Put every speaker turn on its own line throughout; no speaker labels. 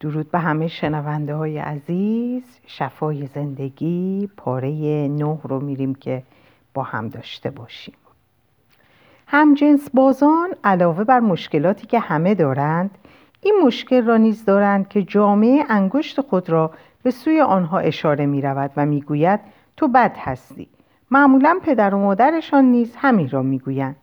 درود به همه شنونده های عزیز. شفای زندگی پاره نه رو میریم که با هم داشته باشیم. همجنس بازان علاوه بر مشکلاتی که همه دارند این مشکل را نیز دارند که جامعه انگشت خود را به سوی آنها اشاره می رود و می‌گوید تو بد هستی. معمولا پدر و مادرشان نیز همین را می‌گویند.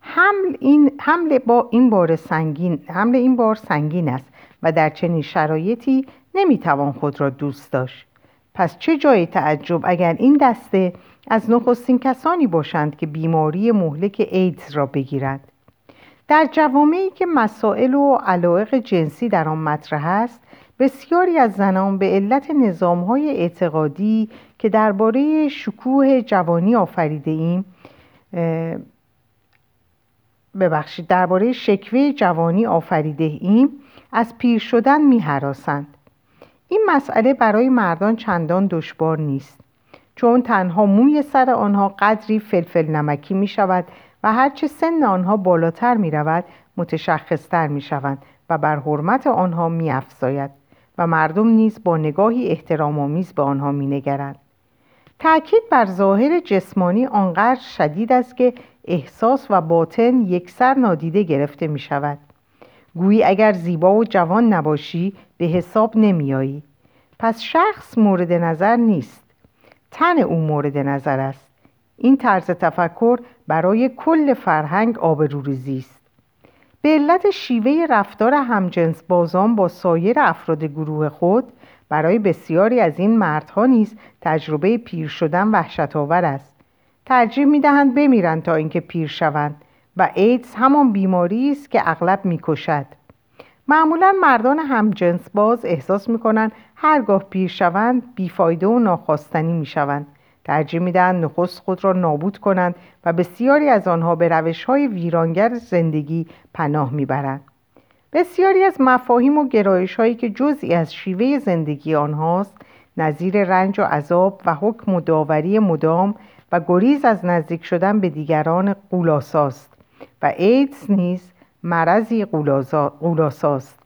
حمل این حمل با این بار سنگین حمل این بار سنگین است. و در چنین شرایطی نمی‌توان خود را دوست داشت. پس چه جای تعجب اگر این دسته از نخستین کسانی باشند که بیماری مهلک ایدز را بگیرند در جوامعی که مسائل و علایق جنسی در آن مطرح است بسیاری از زنان به علت نظامهای اعتقادی که درباره شکوه جوانی آفریده ایم ببخشید درباره شکوه جوانی آفریده ایم از پیر شدن می حراسند. این مسئله برای مردان چندان دشوار نیست چون تنها موی سر آنها قدری فلفل نمکی می شود و هرچه سن آنها بالاتر می رود متشخصتر می شوند و بر حرمت آنها می افزاید و مردم نیز با نگاهی احترام آمیز به آنها می نگرند. تأکید بر ظاهر جسمانی آنقدر شدید است که احساس و باطن یکسر نادیده گرفته می شود. گویی اگر زیبا و جوان نباشی به حساب نمیایی. پس شخص مورد نظر نیست. تن او مورد نظر است. این طرز تفکر برای کل فرهنگ آبروریزی است به علت شیوه رفتار همجنس بازان با سایر افراد گروه خود برای بسیاری از این مردها نیز تجربه پیر شدن وحشت آور است. ترجیح می‌دهند بمیرند تا اینکه پیر شوند. و ایدز همان بیماری است که اغلب می‌کشد. معمولا مردان همجنس باز احساس می‌کنند هرگاه پیر شوند بیفایده و ناخواستنی می‌شوند. ترجیح می‌دهند نخست خود را نابود کنند و بسیاری از آنها به روش های ویرانگر زندگی پناه می‌برند. بسیاری از مفاهیم و گرایش هایی که جزئی از شیوه زندگی آنهاست نظیر رنج و عذاب و حکم و داوری مدام و گریز از نزدیک شدن به دیگران قولاساست. و ایدز نیز مرضی قولاساست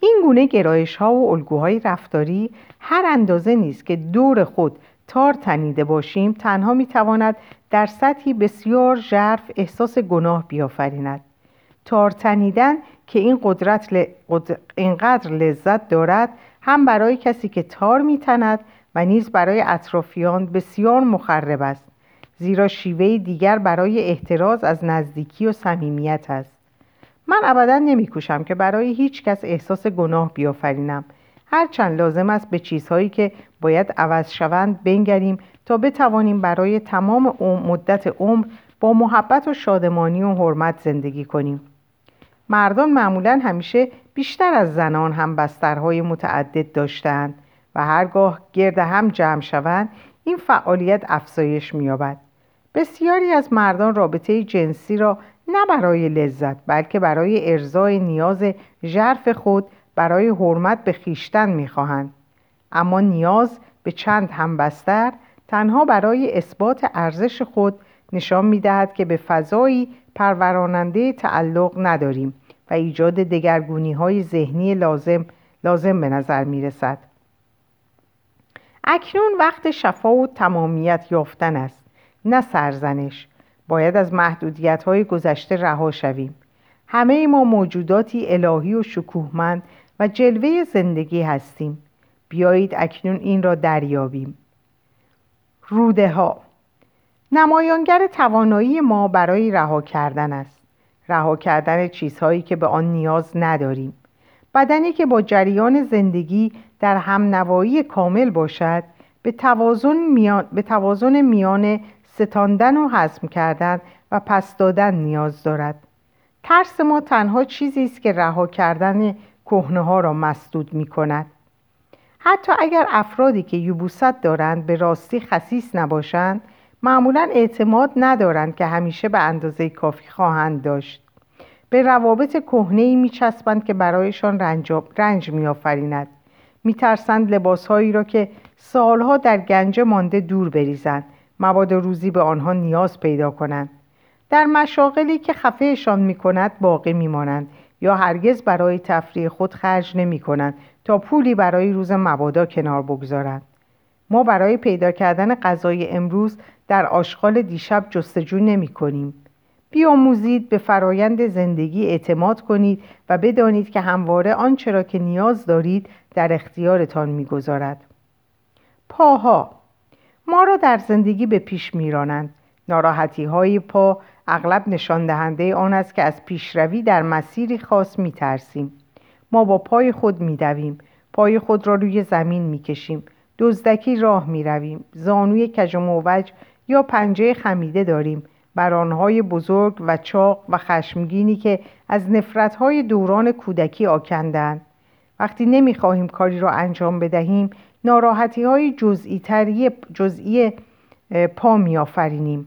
این گونه گرایش ها و الگوهای رفتاری هر اندازه نیست که دور خود تار تنیده باشیم تنها می‌تواند در سطحی بسیار ژرف احساس گناه بیافریند. تار تنیدن که این قدرت اینقدر لذت دارد هم برای کسی که تار میتند و نیز برای اطرافیان بسیار مخرب است. زیرا شیوه دیگر برای احتراز از نزدیکی و صمیمیت است. من ابدا نمیکوشم که برای هیچ کس احساس گناه بیافرینم. هرچند لازم است به چیزهایی که باید عوض شوند بنگریم تا بتوانیم برای تمام مدت عمر با محبت و شادمانی و حرمت زندگی کنیم. مردان معمولا همیشه بیشتر از زنان هم بسترهای متعدد داشتند و هرگاه گرد هم جمع شوند این فعالیت افزایش مییابد. بسیاری از مردان رابطه جنسی را نه برای لذت بلکه برای ارزای نیاز ژرف خود برای حرمت به خیشتن می‌خواهند اما نیاز به چند همبستر تنها برای اثبات ارزش خود نشان می‌دهد که به فضایی پروراننده تعلق نداریم و ایجاد دگرگونی های ذهنی لازم لازم به نظر می رسد. اکنون وقت شفا و تمامیت یافتن است نه سرزنش. باید از محدودیت های گذشته رها شویم. همه ما موجوداتی الهی و شکوهمند و جلوه زندگی هستیم. بیایید اکنون این را دریابیم. روده ها. نمایانگر توانایی ما برای رها کردن است. رها کردن چیزهایی که به آن نیاز نداریم. بدنی که با جریان زندگی در هم نوایی کامل باشد به توازن میان, به توازن میان ستاندن و هضم کردن و پس دادن نیاز دارد. ترس ما تنها چیزی است که رها کردن کهنه ها را مسدود می کند حتی اگر افرادی که یوبوست دارند به راستی خصیص نباشند معمولا اعتماد ندارند که همیشه به اندازه کافی خواهند داشت. به روابط کهنه ای چسبند که برایشان رنج, رنج می آفریند می ترسند لباسهایی را که سالها در گنجه مانده دور بریزند. مواد روزی به آنها نیاز پیدا کنند. در مشاغلی که خفهشان می کند باقی می مانند یا هرگز برای تفریح خود خرج نمی کنند تا پولی برای روز مبادا کنار بگذارند. ما برای پیدا کردن غذای امروز در آشغال دیشب جستجو نمی کنیم بیاموزید به فرایند زندگی اعتماد کنید و بدانید که همواره آنچه را که نیاز دارید در اختیارتان می‌گذارد. پاها ما را در زندگی به پیش میرانند ناراحتی های پا اغلب نشان دهنده آن است که از پیشروی در مسیری خاص می ترسیم. ما با پای خود می دویم. پای خود را روی زمین می کشیم. دزدکی راه می رویم. زانوی کج و یا پنجه خمیده داریم. بر آنهای بزرگ و چاق و خشمگینی که از نفرتهای دوران کودکی آکندند. وقتی نمی خواهیم کاری را انجام بدهیم ناراحتی های جزئی, جزئی پا می آفرینیم.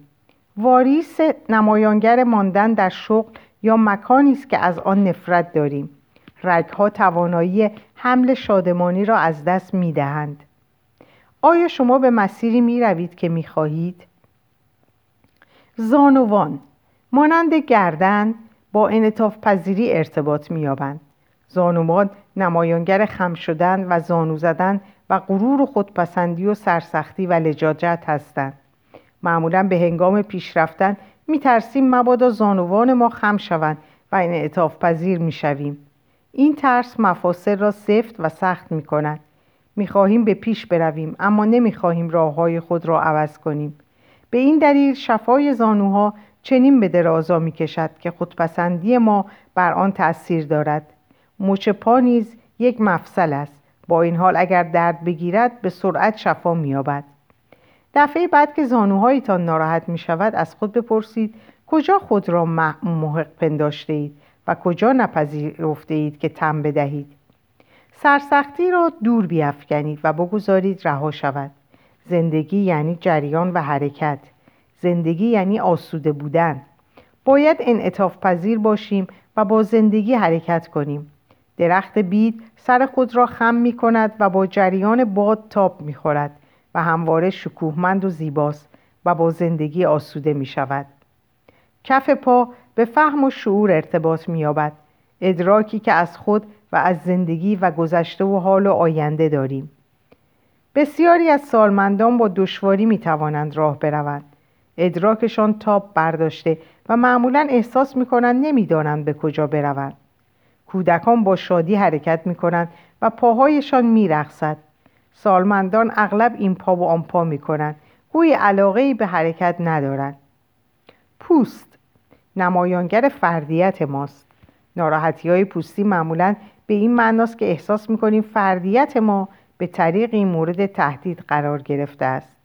واریس نمایانگر ماندن در شغل یا مکانی است که از آن نفرت داریم رگها توانایی حمل شادمانی را از دست می دهند. آیا شما به مسیری می روید که می خواهید؟ زانوان مانند گردن با انطاف پذیری ارتباط می یابند. زانوان نمایانگر خم شدن و زانو زدن و غرور و خودپسندی و سرسختی و لجاجت هستند. معمولا به هنگام پیشرفتن می ترسیم مبادا زانوان ما خم شوند و این اعتاف پذیر می شویم. این ترس مفاصل را سفت و سخت می کند. می خواهیم به پیش برویم اما نمی خواهیم راه های خود را عوض کنیم. به این دلیل شفای زانوها چنین به درازا می کشد که خودپسندی ما بر آن تأثیر دارد. مچ پا نیز یک مفصل است. با این حال اگر درد بگیرد به سرعت شفا مییابد. دفعه بعد که زانوهایتان ناراحت می شود از خود بپرسید کجا خود را محق پنداشته اید و کجا نپذیرفته اید که تم بدهید؟ سرسختی را دور بیافکنید و بگذارید رها شود. زندگی یعنی جریان و حرکت. زندگی یعنی آسوده بودن. باید انعطاف پذیر باشیم و با زندگی حرکت کنیم. درخت بید سر خود را خم می کند و با جریان باد تاب می خورد و همواره شکوهمند و زیباست و با زندگی آسوده می شود. کف پا به فهم و شعور ارتباط می یابد. ادراکی که از خود و از زندگی و گذشته و حال و آینده داریم. بسیاری از سالمندان با دشواری می توانند راه بروند. ادراکشان تاب برداشته و معمولا احساس می کنند نمی دانند به کجا بروند. کودکان با شادی حرکت می کنند و پاهایشان می رخصد. سالمندان اغلب این پا و آن پا می کنند گوی علاقه به حرکت ندارند. پوست نمایانگر فردیت ماست. ناراحتی های پوستی معمولا به این معناست که احساس می کنیم فردیت ما به طریق این مورد تهدید قرار گرفته است.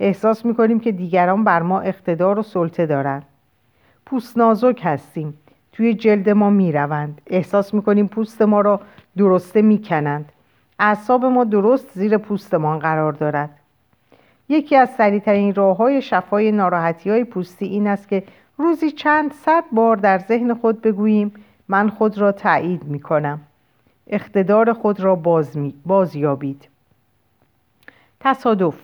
احساس می کنیم که دیگران بر ما اقتدار و سلطه دارند. پوست نازک هستیم. توی جلد ما می روند. احساس می کنیم پوست ما را درسته می کنند. اعصاب ما درست زیر پوستمان قرار دارد. یکی از سریعترین راه های شفای ناراحتی های پوستی این است که روزی چند صد بار در ذهن خود بگوییم من خود را تایید می کنم. اقتدار خود را باز, می، باز یابید. تصادف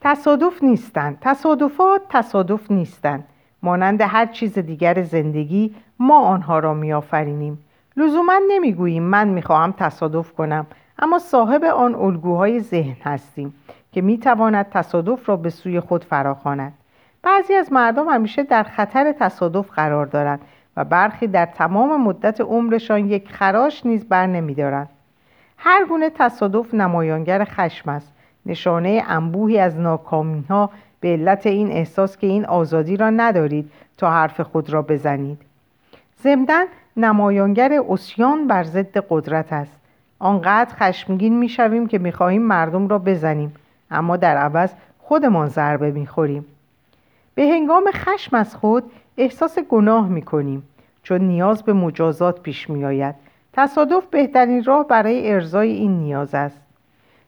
تصادف نیستند تصادفات تصادف نیستند مانند هر چیز دیگر زندگی ما آنها را میآفرینیم. لزوما نمی‌گوییم من می‌خواهم تصادف کنم اما صاحب آن الگوهای ذهن هستیم که می‌تواند تصادف را به سوی خود فراخواند. بعضی از مردم همیشه در خطر تصادف قرار دارند و برخی در تمام مدت عمرشان یک خراش نیز بر نمیدارند. هر گونه تصادف نمایانگر خشم است. نشانه انبوهی از ناکامی ها به علت این احساس که این آزادی را ندارید تا حرف خود را بزنید. زمدن نمایانگر اسیان بر ضد قدرت است. آنقدر خشمگین می‌شویم که می‌خواهیم مردم را بزنیم اما در عوض خودمان ضربه می‌خوریم. به هنگام خشم از خود احساس گناه می‌کنیم چون نیاز به مجازات پیش میآید. تصادف بهترین راه برای ارزای این نیاز است.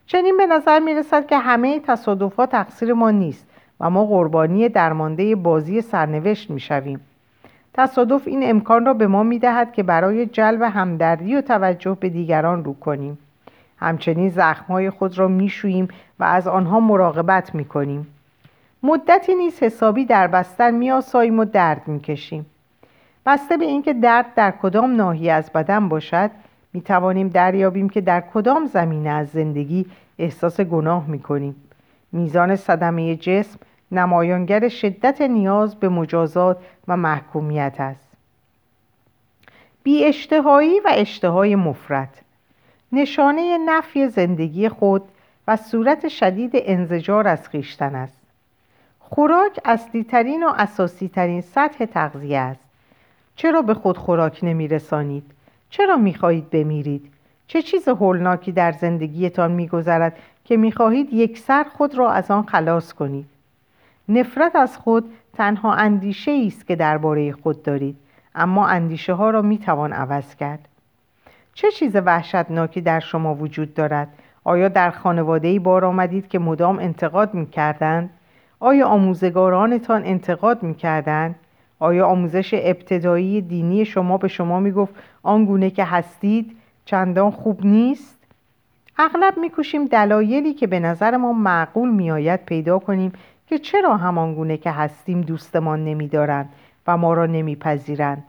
چنین به نظر می رسد که همه تصادفات تقصیر ما نیست و ما قربانی درمانده بازی سرنوشت می شویم. تصادف این امکان را به ما می دهد که برای جلب همدردی و توجه به دیگران رو کنیم. همچنین زخمهای خود را می شویم و از آنها مراقبت می کنیم. مدتی نیز حسابی در بستر می آساییم و درد می کشیم. بسته به اینکه درد در کدام ناحیه از بدن باشد می توانیم دریابیم که در کدام زمینه از زندگی احساس گناه می کنیم. میزان صدمه جسم نمایانگر شدت نیاز به مجازات و محکومیت است. بی اشتهایی و اشتهای مفرد نشانه نفی زندگی خود و صورت شدید انزجار از خیشتن است. خوراک اصلی ترین و اساسی ترین سطح تغذیه است. چرا به خود خوراک نمی رسانید؟ چرا می خواهید بمیرید؟ چه چیز هولناکی در زندگیتان می گذرد که می خواهید یک سر خود را از آن خلاص کنید؟ نفرت از خود تنها اندیشه است که درباره خود دارید اما اندیشه ها را می توان عوض کرد چه چیز وحشتناکی در شما وجود دارد آیا در خانواده بار آمدید که مدام انتقاد می کردند؟ آیا آموزگارانتان انتقاد می کردند؟ آیا آموزش ابتدایی دینی شما به شما می گفت آنگونه که هستید چندان خوب نیست؟ اغلب میکوشیم دلایلی که به نظر ما معقول میآید پیدا کنیم که چرا همانگونه که هستیم دوستمان نمیدارند و ما را نمیپذیرند؟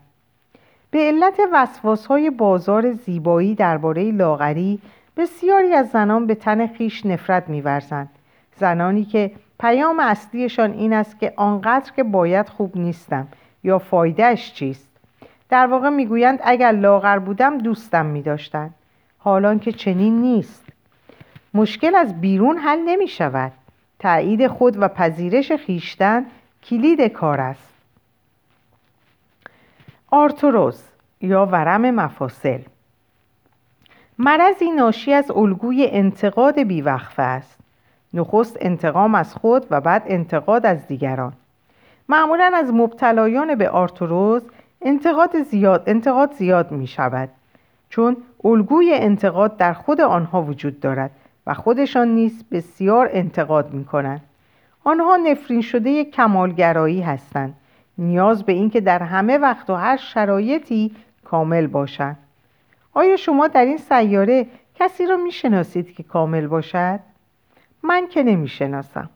به علت وسواس های بازار زیبایی درباره لاغری بسیاری از زنان به تن خیش نفرت میورزند. زنانی که پیام اصلیشان این است که آنقدر که باید خوب نیستم یا فایدهش چیست. در واقع می‌گویند اگر لاغر بودم دوستم میداشتند. حالان که چنین نیست. مشکل از بیرون حل نمی شود تایید خود و پذیرش خیشتن کلید کار است. آرتوروز یا ورم مفاصل. مرضی ناشی از الگوی انتقاد بیوقفه است. نخست انتقام از خود و بعد انتقاد از دیگران. معمولا از مبتلایان به آرتروز انتقاد زیاد, انتقاد زیاد می شود چون الگوی انتقاد در خود آنها وجود دارد. و خودشان نیز بسیار انتقاد می کنند. آنها نفرین شده کمالگرایی هستند. نیاز به اینکه در همه وقت و هر شرایطی کامل باشند. آیا شما در این سیاره کسی را می‌شناسید که کامل باشد؟ من که نمی‌شناسم.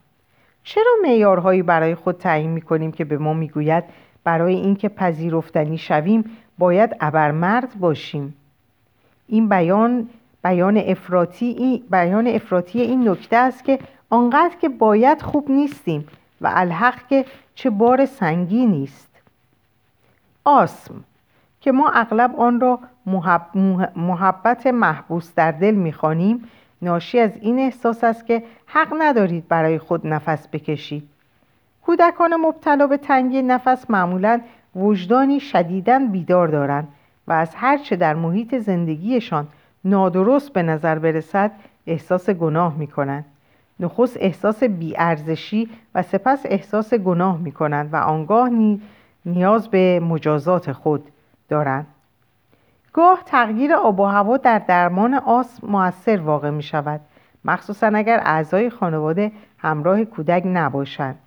چرا معیارهایی برای خود تعیین می‌کنیم که به ما می‌گوید برای اینکه پذیرفتنی شویم باید ابرمرد باشیم؟ این بیان بیان افراطی بیان افراطی این نکته است که آنقدر که باید خوب نیستیم و الحق که چه بار سنگی نیست. آسم که ما اغلب آن را محبت محبوس در دل می‌خوانیم ناشی از این احساس است که حق ندارید برای خود نفس بکشید. کودکان مبتلا به تنگی نفس معمولا وجدانی شدیداً بیدار دارند و از هرچه در محیط زندگیشان نادرست به نظر برسد احساس گناه می کنند. نخست احساس بیارزشی و سپس احساس گناه می کنند و آنگاه نیاز به مجازات خود دارند. گاه تغییر آب و هوا در درمان آسم موثر واقع می شود مخصوصا اگر اعضای خانواده همراه کودک نباشند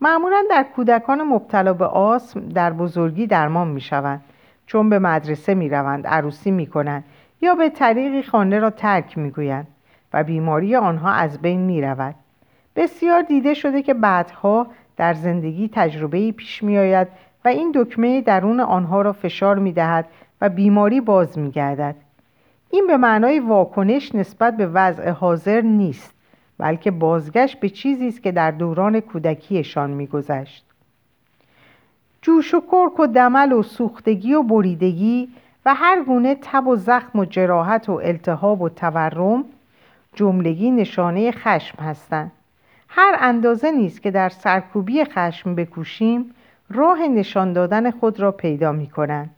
معمولا در کودکان مبتلا به آسم در بزرگی درمان می شوند چون به مدرسه می روند عروسی می کنند یا به طریقی خانه را ترک می گویند و بیماری آنها از بین می رود. بسیار دیده شده که بعدها در زندگی تجربه پیش می آید و این دکمه درون آنها را فشار می دهد و بیماری باز می گردد. این به معنای واکنش نسبت به وضع حاضر نیست بلکه بازگشت به چیزی است که در دوران کودکیشان میگذشت جوش و کرک و دمل و سوختگی و بریدگی و هر گونه تب و زخم و جراحت و التهاب و تورم جملگی نشانه خشم هستند. هر اندازه نیست که در سرکوبی خشم بکوشیم راه نشان دادن خود را پیدا می کنند.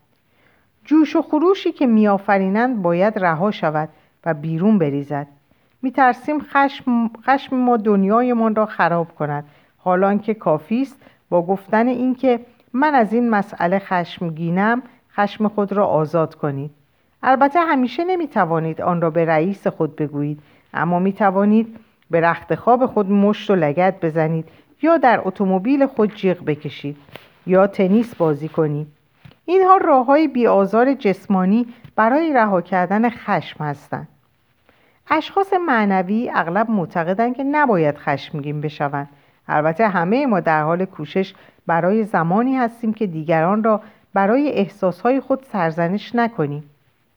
جوش و خروشی که میآفرینند باید رها شود و بیرون بریزد. میترسیم خشم, خشم ما دنیایمان را خراب کند. حالان که کافی است با گفتن اینکه من از این مسئله خشمگینم خشم خود را آزاد کنید. البته همیشه نمی‌توانید آن را به رئیس خود بگویید اما می‌توانید به رخت خواب خود مشت و لگت بزنید یا در اتومبیل خود جیغ بکشید یا تنیس بازی کنید. اینها راه های بیآزار جسمانی برای رها کردن خشم هستند. اشخاص معنوی اغلب معتقدند که نباید خشمگین بشوند. البته همه ما در حال کوشش برای زمانی هستیم که دیگران را برای احساسهای خود سرزنش نکنیم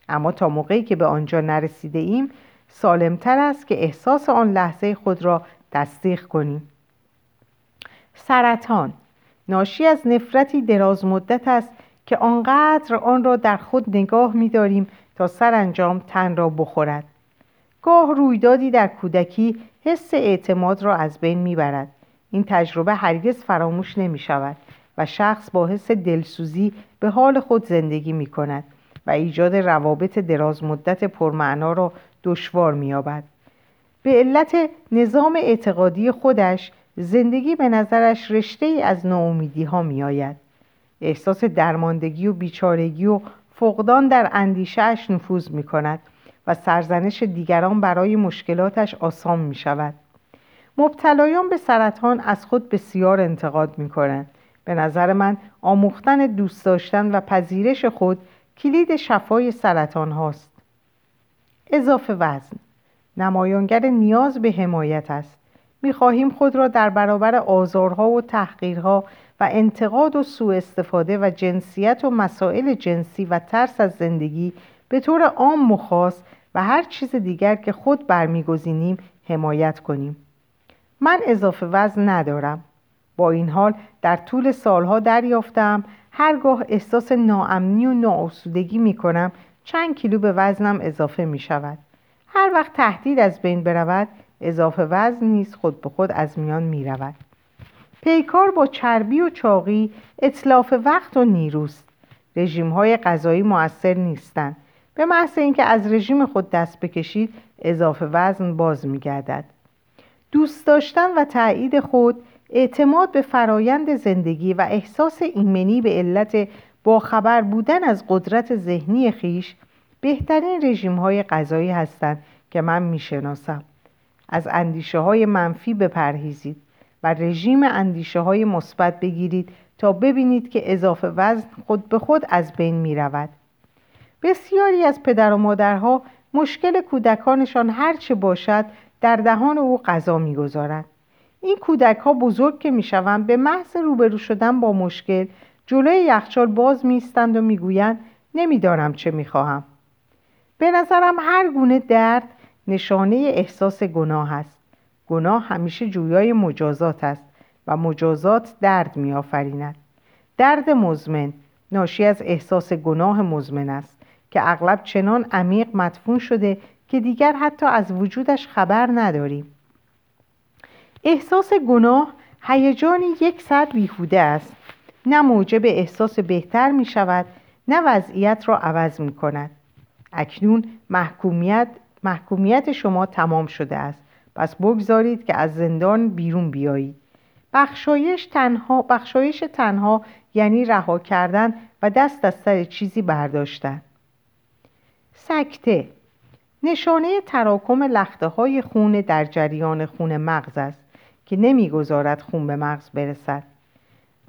اما تا موقعی که به آنجا نرسیده ایم سالمتر است که احساس آن لحظه خود را تصدیق کنیم سرطان. ناشی از نفرتی دراز مدت است که آنقدر آن را در خود نگاه می تا سرانجام تن را بخورد. گاه رویدادی در کودکی حس اعتماد را از بین می‌برد این تجربه هرگز فراموش نمی شود. و شخص با حس دلسوزی به حال خود زندگی می کند و ایجاد روابط دراز مدت پرمعنا را دشوار می یابد. به علت نظام اعتقادی خودش زندگی به نظرش رشته ای از ناامیدی ها می آید. احساس درماندگی و بیچارگی و فقدان در اندیشهش نفوذ می کند و سرزنش دیگران برای مشکلاتش آسان می شود. مبتلایان به سرطان از خود بسیار انتقاد می کنند. به نظر من آموختن دوست داشتن و پذیرش خود کلید شفای سرطان هاست. اضافه وزن نمایانگر نیاز به حمایت است. می خواهیم خود را در برابر آزارها و تحقیرها و انتقاد و سوء استفاده و جنسیت و مسائل جنسی و ترس از زندگی به طور عام مخاص و هر چیز دیگر که خود برمیگزینیم حمایت کنیم من اضافه وزن ندارم با این حال در طول سالها دریافتم. هرگاه احساس ناامنی و نااسودگی می کنم چند کیلو به وزنم اضافه می شود هر وقت تهدید از بین برود اضافه وزن نیز خود به خود از میان می رود پیکار با چربی و چاقی اطلاف وقت و نیروست. رژیم های غذایی موثر نیستند. به محض اینکه از رژیم خود دست بکشید اضافه وزن باز میگردد. دوست داشتن و تایید خود اعتماد به فرایند زندگی و احساس ایمنی به علت باخبر بودن از قدرت ذهنی خیش بهترین رژیم های غذایی هستند که من می‌شناسم از اندیشه های منفی بپرهیزید و رژیم اندیشه های مثبت بگیرید تا ببینید که اضافه وزن خود به خود از بین می رود. بسیاری از پدر و مادرها مشکل کودکانشان هرچه باشد در دهان او غذا می‌گذارند این کودک ها بزرگ که می‌شوند به محض روبرو شدن با مشکل جلوی یخچال باز میستند و می‌گویند نمی‌دانم چه می‌خواهم. به نظرم هر گونه درد نشانه احساس گناه است. گناه همیشه جویای مجازات است و مجازات درد میآفریند. درد مزمن ناشی از احساس گناه مزمن است که اغلب چنان عمیق مدفون شده که دیگر حتی از وجودش خبر نداریم. احساس گناه هیجانی یک صد بیهوده است. نه موجب احساس بهتر می شود نه وضعیت را عوض می کند اکنون محکومیت, محکومیت شما تمام شده است. پس بگذارید که از زندان بیرون بیایید. بخشایش تنها, بخشایش تنها یعنی رها کردن و دست از سر چیزی برداشتن. سکته. نشانه تراکم لخته های خون در جریان خون مغز است. که نمی‌گذارد خون به مغز برسد.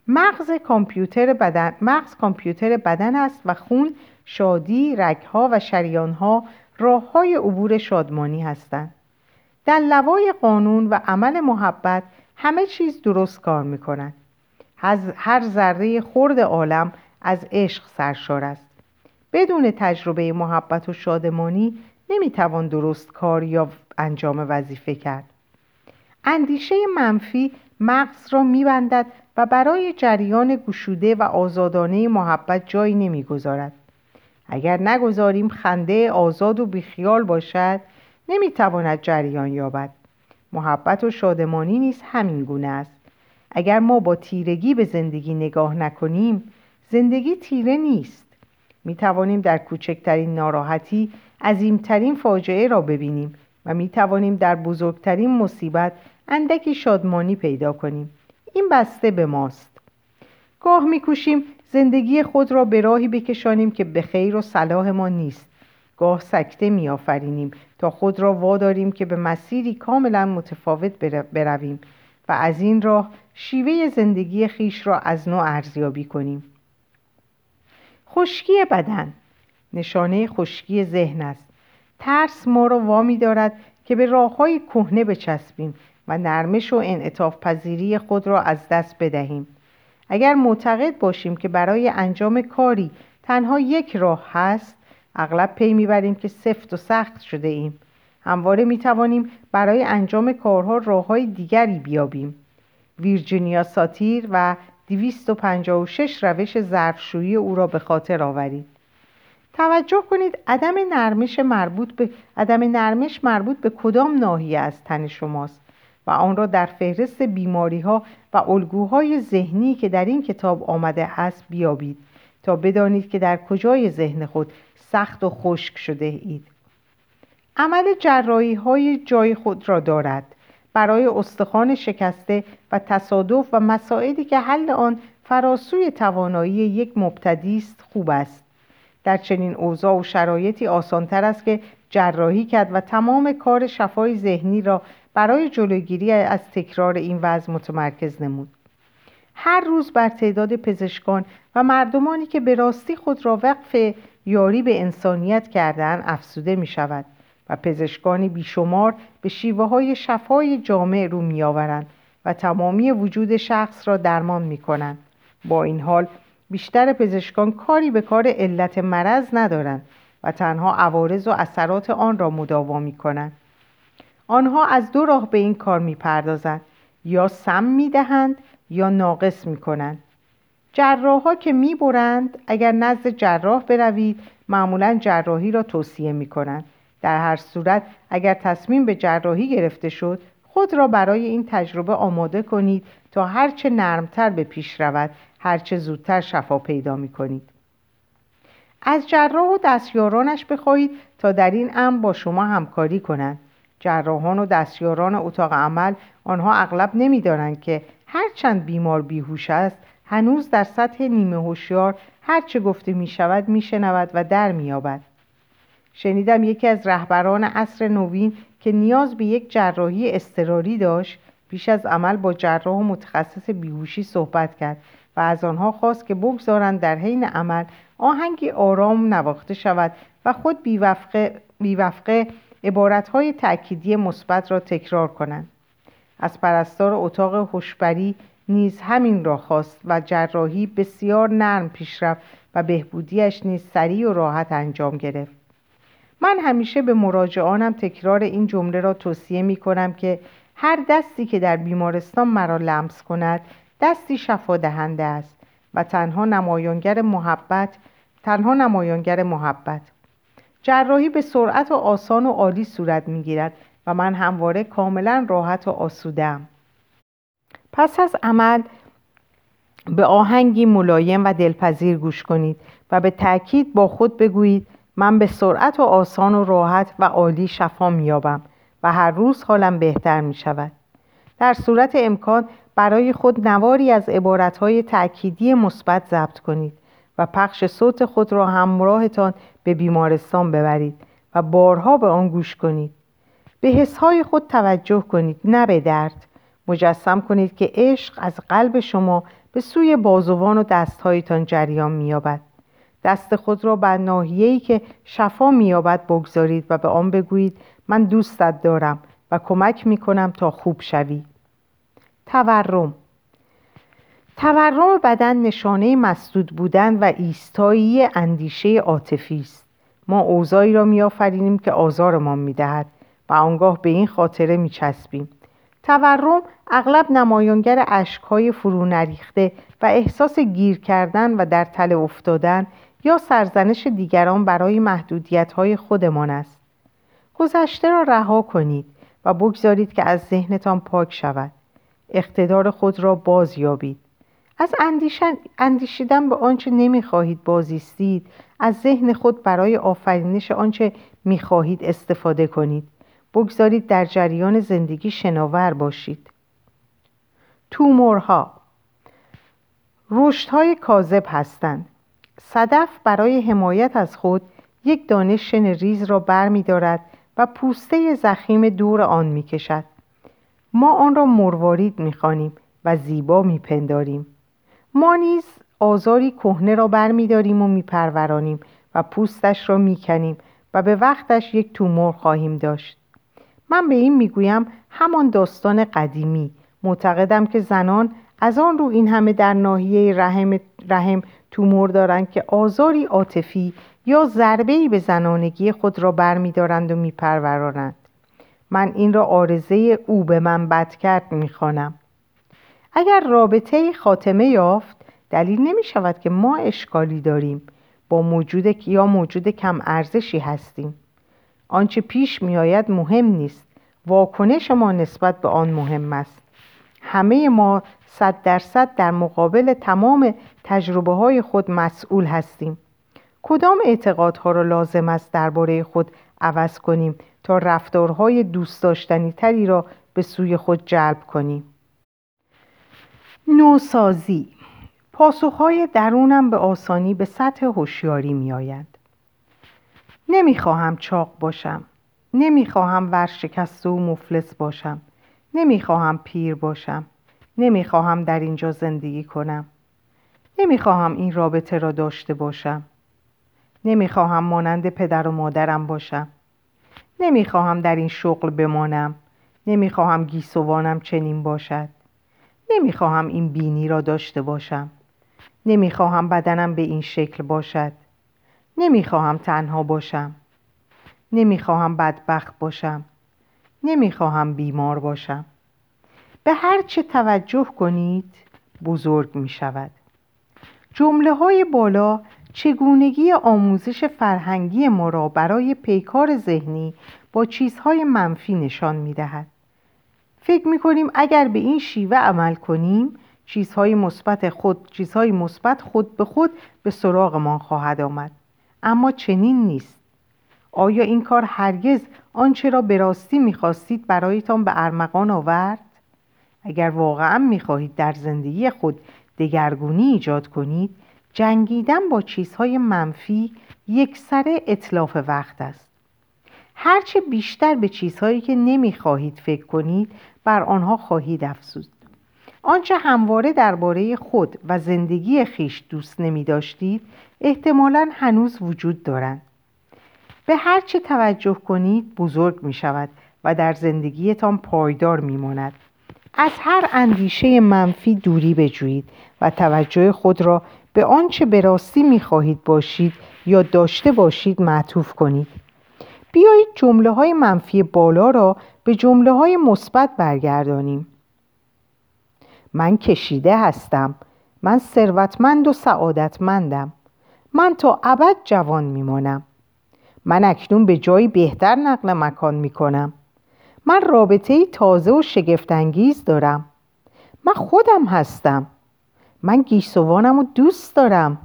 مغز کامپیوتر بدن مغز کامپیوتر بدن است و خون شادی رگها و شریانها راه های عبور شادمانی هستند. در لوای قانون و عمل محبت همه چیز درست کار می کند هر ذره خرد عالم از عشق سرشار است. بدون تجربه محبت و شادمانی نمی‌توان درست کار یا انجام وظیفه کرد. اندیشه منفی مغز را میبندد و برای جریان گشوده و آزادانه محبت جایی نمی‌گذارد. اگر نگذاریم خنده آزاد و بیخیال باشد نمی‌تواند جریان یابد. محبت و شادمانی نیز همین گونه است. اگر ما با تیرگی به زندگی نگاه نکنیم زندگی تیره نیست. می توانیم در کوچکترین ناراحتی عظیمترین فاجعه را ببینیم و می توانیم در بزرگترین مصیبت اندکی شادمانی پیدا کنیم. این بسته به ماست. گاه میکوشیم زندگی خود را به راهی بکشانیم که به خیر و صلاح ما نیست. گاه سکته میآفرینیم تا خود را واداریم که به مسیری کاملا متفاوت برویم و از این راه شیوه زندگی خیش را از نوع ارزیابی کنیم. خشکی بدن. نشانه خشکی ذهن است. ترس ما را وامی دارد که به راه های کهنه بچسبیم و نرمش و انعطاف پذیری خود را از دست بدهیم. اگر معتقد باشیم که برای انجام کاری تنها یک راه هست اغلب پی می‌بریم که سفت و سخت شده ایم. همواره می توانیم برای انجام کارها راه های دیگری بیابیم. ویرجینیا ساتیر و 256 روش ظرفشویی او را به خاطر آورید. توجه کنید عدم نرمش مربوط به عدم نرمش مربوط به کدام ناحیه از تن شماست. و آن را در فهرست بیماری ها و الگوهای ذهنی که در این کتاب آمده است بیابید تا بدانید که در کجای ذهن خود سخت و خشک شده اید. عمل جرایی های جای خود را دارد. برای استخوان شکسته و تصادف و مسائلی که حل آن فراسوی توانایی یک مبتدی است خوب است. در چنین اوضاع و شرایطی آسانتر است که جراحی کرد و تمام کار شفای ذهنی را برای جلوگیری از تکرار این وضع متمرکز نمود هر روز بر تعداد پزشکان و مردمانی که به راستی خود را وقف یاری به انسانیت کردن افسوده می شود و پزشکانی بیشمار به شیوه های شفای جامع رو می و تمامی وجود شخص را درمان می کنند. با این حال بیشتر پزشکان کاری به کار علت مرض ندارند و تنها عوارض و اثرات آن را مداوا می کنند. آنها از دو راه به این کار می پردازند یا سم می دهند یا ناقص می کنند. جراح ها که می برند اگر نزد جراح بروید معمولا جراحی را توصیه می کنند. در هر صورت اگر تصمیم به جراحی گرفته شد خود را برای این تجربه آماده کنید تا هرچه نرمتر به پیش رود هرچه زودتر شفا پیدا می کنید. از جراح و دستیارانش بخواهید تا در این امر با شما همکاری کنند. جراحان و دستیاران اتاق عمل آنها اغلب نمی‌دانند که هرچند بیمار بیهوش است هنوز در سطح نیمه هوشیار هرچه گفته می شود می و در می آبد. شنیدم یکی از رهبران عصر نوین که نیاز به یک جراحی اضطراری داشت پیش از عمل با جراح متخصص بیهوشی صحبت کرد و از آنها خواست که بگذارند در حین عمل آهنگی آرام نواخته شود و خود بیوفقه, بیوفقه عبارتهای تأکیدی مثبت را تکرار کنند. از پرستار اتاق هوشبری نیز همین را خواست و جراحی بسیار نرم پیش رفت و بهبودیش نیز سریع و راحت انجام گرفت. من همیشه به مراجعانم تکرار این جمله را توصیه می کنم که هر دستی که در بیمارستان مرا لمس کند دستی شفا دهنده است. و تنها نمایانگر محبت تنها نمایانگر محبت جراحی به سرعت و آسان و عالی صورت می گیرد و من همواره کاملا راحت و آسودم پس از عمل به آهنگی ملایم و دلپذیر گوش کنید و به تأکید با خود بگویید من به سرعت و آسان و راحت و عالی شفا میابم و هر روز حالم بهتر می شود. در صورت امکان برای خود نواری از عبارتهای تأکیدی مثبت ضبط کنید و پخش صوت خود را همراهتان به بیمارستان ببرید و بارها به آن گوش کنید. به حسهای خود توجه کنید نه به درد. مجسم کنید که عشق از قلب شما به سوی بازوان و دستهایتان جریان مییابد. دست خود را بر ناحیه‌ای که شفا مییابد بگذارید و به آن بگویید من دوستت دارم و کمک می‌کنم تا خوب شوی تورم. تورم بدن نشانه مسدود بودن و ایستایی اندیشه عاطفی است. ما اوضاعی را میآفرینیم که آزارمان می‌دهد و آنگاه به این خاطره میچسبیم. تورم اغلب نمایانگر اشکهای فرو نریخته و احساس گیر کردن و در تله افتادن یا سرزنش دیگران برای محدودیت های خودمان است. گذشته را رها کنید و بگذارید که از ذهنتان پاک شود. اقتدار خود را باز یابید از اندیشیدن به آنچه نمی‌خواهید بازیستید از ذهن خود برای آفرینش آنچه می‌خواهید استفاده کنید. بگذارید در جریان زندگی شناور باشید. تومورها رشدهای کاذب هستند. صدف برای حمایت از خود یک دانه شن ریز را بر می دارد و پوسته زخیم دور آن می کشد. ما آن را مروارید می خانیم و زیبا می پنداریم. ما نیز آزاری کهنه را بر می داریم و می پرورانیم و پوستش را می کنیم و به وقتش یک تومور خواهیم داشت. من به این می‌گویم همان داستان قدیمی معتقدم که زنان از آن رو این همه در ناحیه رحم, رحم تومور دارند که آزاری عاطفی یا ضربه‌ای به زنانگی خود را برمیدارند و میپرورانند من این را آرزه او به من بد کرد می‌خوانم. اگر رابطه خاتمه یافت دلیل نمی شود که ما اشکالی داریم با موجود یا موجود کم ارزشی هستیم. آنچه پیش می آید مهم نیست. واکنش ما نسبت به آن مهم است. همه ما صد درصد در مقابل تمام تجربه های خود مسئول هستیم. کدام اعتقادها را لازم است درباره خود عوض کنیم تا رفتارهای دوست داشتنی تری را به سوی خود جلب کنیم. نوسازی پاسخهای درونم به آسانی به سطح هوشیاری می آید. نمی‌خواهم چاق باشم. نمی‌خواهم ورشکسته و مفلس باشم. نمی‌خواهم پیر باشم. نمی‌خواهم در اینجا زندگی کنم. نمی‌خواهم این رابطه را داشته باشم. نمی‌خواهم مانند پدر و مادرم باشم. نمی‌خواهم در این شغل بمانم. نمی‌خواهم گیسوانم چنین باشد. نمی‌خواهم این بینی را داشته باشم. نمی‌خواهم بدنم به این شکل باشد. نمی‌خواهم تنها باشم. نمی‌خواهم بدبخت باشم. نمی‌خواهم بیمار باشم. به هر چه توجه کنید بزرگ می شود جمله های بالا چگونگی آموزش فرهنگی ما را برای پیکار ذهنی با چیزهای منفی نشان می دهد. فکر می کنیم اگر به این شیوه عمل کنیم چیزهای مثبت خود چیزهای مثبت خود به خود به سراغمان خواهد آمد. اما چنین نیست. آیا این کار هرگز آنچه را به راستی می‌خواستید برایتان به ارمغان آورد؟ اگر واقعا می‌خواهید در زندگی خود دگرگونی ایجاد کنید جنگیدن با چیزهای منفی یک سر اطلاف وقت است. هرچه بیشتر به چیزهایی که نمی‌خواهید فکر کنید بر آنها خواهید افزود. آنچه همواره درباره خود و زندگی خیش دوست نمی داشتید احتمالا هنوز وجود دارند. به هر چه توجه کنید بزرگ می شود و در زندگیتان پایدار می ماند. از هر اندیشه منفی دوری بجویید و توجه خود را به آنچه به راستی می خواهید باشید یا داشته باشید معطوف کنید. بیایید جمله های منفی بالا را به جمله های مثبت برگردانیم. من کشیده هستم. من ثروتمند و سعادتمندم. من تا ابد جوان میمانم. من اکنون به جایی بهتر نقل مکان می‌کنم. من رابطه تازه و شگفتانگیز دارم. من خودم هستم. من گیسوانم و دوست دارم.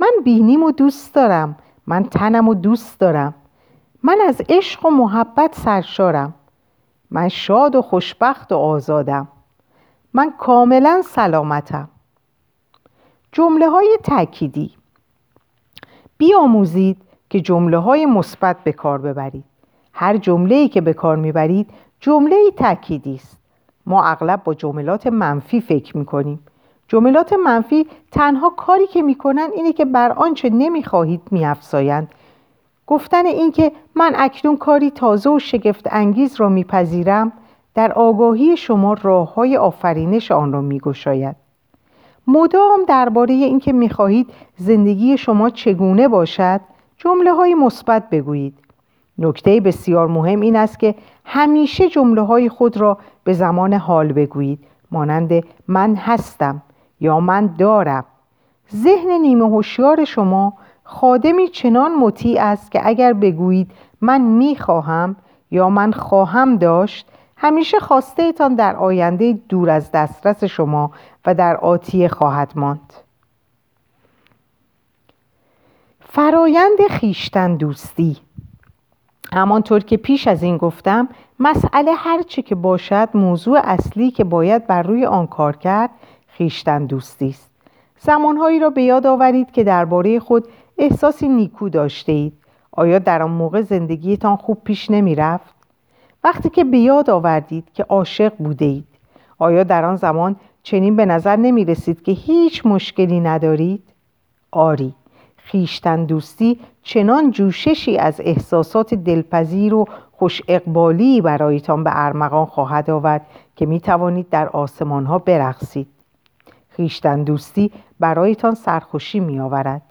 من بینیم و دوست دارم. من تنم و دوست دارم. من از عشق و محبت سرشارم. من شاد و خوشبخت و آزادم. من کاملا سلامتم. جمله های تأکیدی. بیاموزید که جمله های مثبت به کار ببرید. هر جمله ای که به کار می‌برید جمله ای تأکیدی است. ما اغلب با جملات منفی فکر می‌کنیم. جملات منفی تنها کاری که می‌کنن اینه که بر آنچه نمی‌خواهید میافزایند. گفتن اینکه من اکنون کاری تازه و شگفت انگیز را میپذیرم در آگاهی شما راه های آفرینش آن را میگشاید. مدام درباره اینکه می‌خواهید زندگی شما چگونه باشد جمله های مثبت بگویید. نکته بسیار مهم این است که همیشه جمله های خود را به زمان حال بگویید. مانند من هستم. یا من دارم. ذهن نیمه هوشیار شما خادمی چنان مطیع است که اگر بگویید من می‌خواهم یا من خواهم داشت همیشه خواسته تان در آینده دور از دسترس شما و در آتی خواهد ماند. فرایند خیشتن دوستی. همانطور که پیش از این گفتم مسئله هرچه که باشد موضوع اصلی که باید بر روی آن کار کرد خیشتن دوستی است زمانهایی را به یاد آورید که درباره خود احساسی نیکو داشته اید آیا در آن موقع زندگیتان خوب پیش نمی رفت؟ وقتی که به یاد آوردید که عاشق بوده اید آیا در آن زمان چنین به نظر نمی رسید که هیچ مشکلی ندارید؟ آری خیشتن دوستی چنان جوششی از احساسات دلپذیر و خوش اقبالی برایتان به ارمغان خواهد آورد که می توانید در آسمان ها برقصید خیشتن دوستی برایتان سرخوشی می آورد.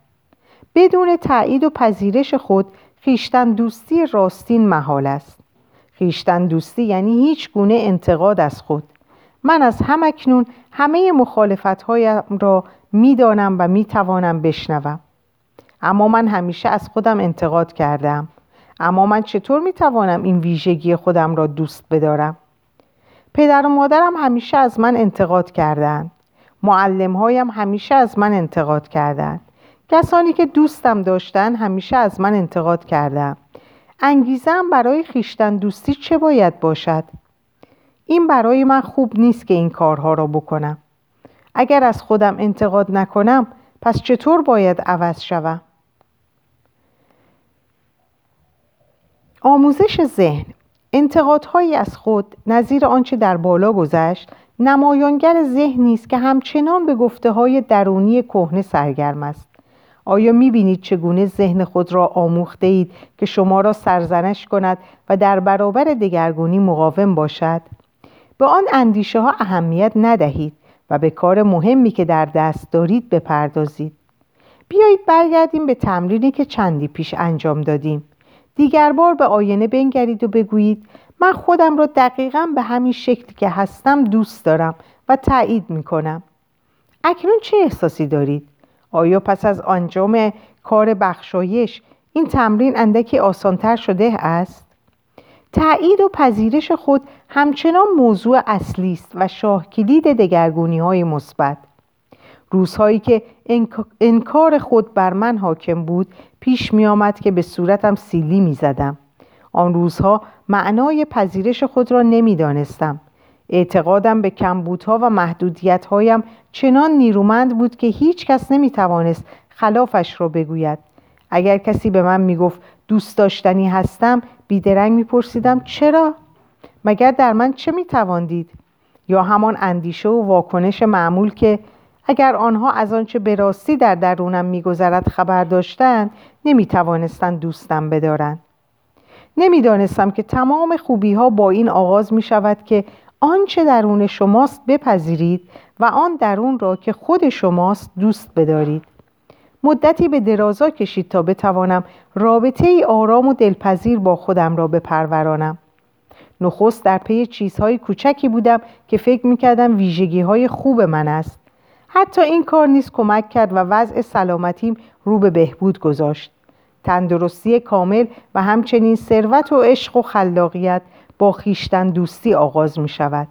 بدون تایید و پذیرش خود خیشتن دوستی راستین محال است. خیشتن دوستی یعنی هیچ گونه انتقاد از خود. من از همکنون همه مخالفت هایم را می‌دانم و می‌توانم بشنوم. اما من همیشه از خودم انتقاد کردم. اما من چطور می‌توانم این ویژگی خودم را دوست بدارم؟ پدر و مادرم همیشه از من انتقاد کردند. معلم هایم همیشه از من انتقاد کردند. کسانی که دوستم داشتن همیشه از من انتقاد کردند. انگیزم برای خیشتن دوستی چه باید باشد؟ این برای من خوب نیست که این کارها را بکنم. اگر از خودم انتقاد نکنم پس چطور باید عوض شوم؟ آموزش ذهن انتقادهایی از خود نظیر آنچه در بالا گذشت نمایانگر ذهنی است که همچنان به گفته های درونی کهنه سرگرم است آیا می بینید چگونه ذهن خود را آموخته اید که شما را سرزنش کند و در برابر دگرگونی مقاوم باشد؟ به آن اندیشه ها اهمیت ندهید و به کار مهمی که در دست دارید بپردازید. بیایید برگردیم به تمرینی که چندی پیش انجام دادیم. دیگر بار به آینه بنگرید و بگویید من خودم را دقیقا به همین شکلی که هستم دوست دارم و تایید می کنم. اکنون چه احساسی دارید؟ آیا پس از انجام کار بخشایش این تمرین اندکی آسانتر شده است؟ تایید و پذیرش خود همچنان موضوع اصلی است و شاه کلید دگرگونی های مثبت. روزهایی که انکار خود بر من حاکم بود پیش می آمد که به صورتم سیلی می زدم. آن روزها معنای پذیرش خود را نمی‌دانستم. اعتقادم به کمبودها و محدودیتهایم چنان نیرومند بود که هیچ کس نمی توانست خلافش را بگوید. اگر کسی به من می‌گفت دوست داشتنی هستم بیدرنگ میپرسیدم چرا؟ مگر در من چه میتواندید؟ یا همان اندیشه و واکنش معمول که اگر آنها از آنچه به راستی در درونم میگذرد خبر داشتند نمی‌توانستند دوستم بدارند نمی‌دانستم که تمام خوبی ها با این آغاز می شود که آنچه درون شماست بپذیرید و آن درون را که خود شماست دوست بدارید. مدتی به درازا کشید تا بتوانم رابطه ای آرام و دلپذیر با خودم را بپرورانم. نخست در پی چیزهای کوچکی بودم که فکر می‌کردم ویژگی های خوب من است. حتی این کار نیز کمک کرد و وضع سلامتیم رو به بهبود گذاشت. تندرستی کامل و همچنین ثروت و عشق و خلاقیت با خیشتن دوستی آغاز می شود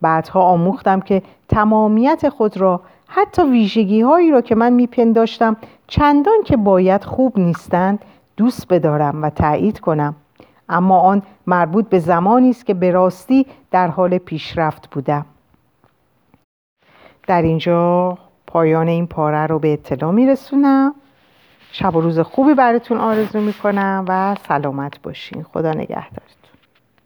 بعدها آموختم که تمامیت خود را حتی ویژگی هایی را که من میپنداشتم چندان که باید خوب نیستند دوست بدارم و تایید کنم. اما آن مربوط به زمانی است که به راستی در حال پیشرفت بودم. در اینجا پایان این پاره رو به اطلاع میرسونم. شب و روز خوبی براتون آرزو می‌کنم و سلامت باشین. خدا نگهدارت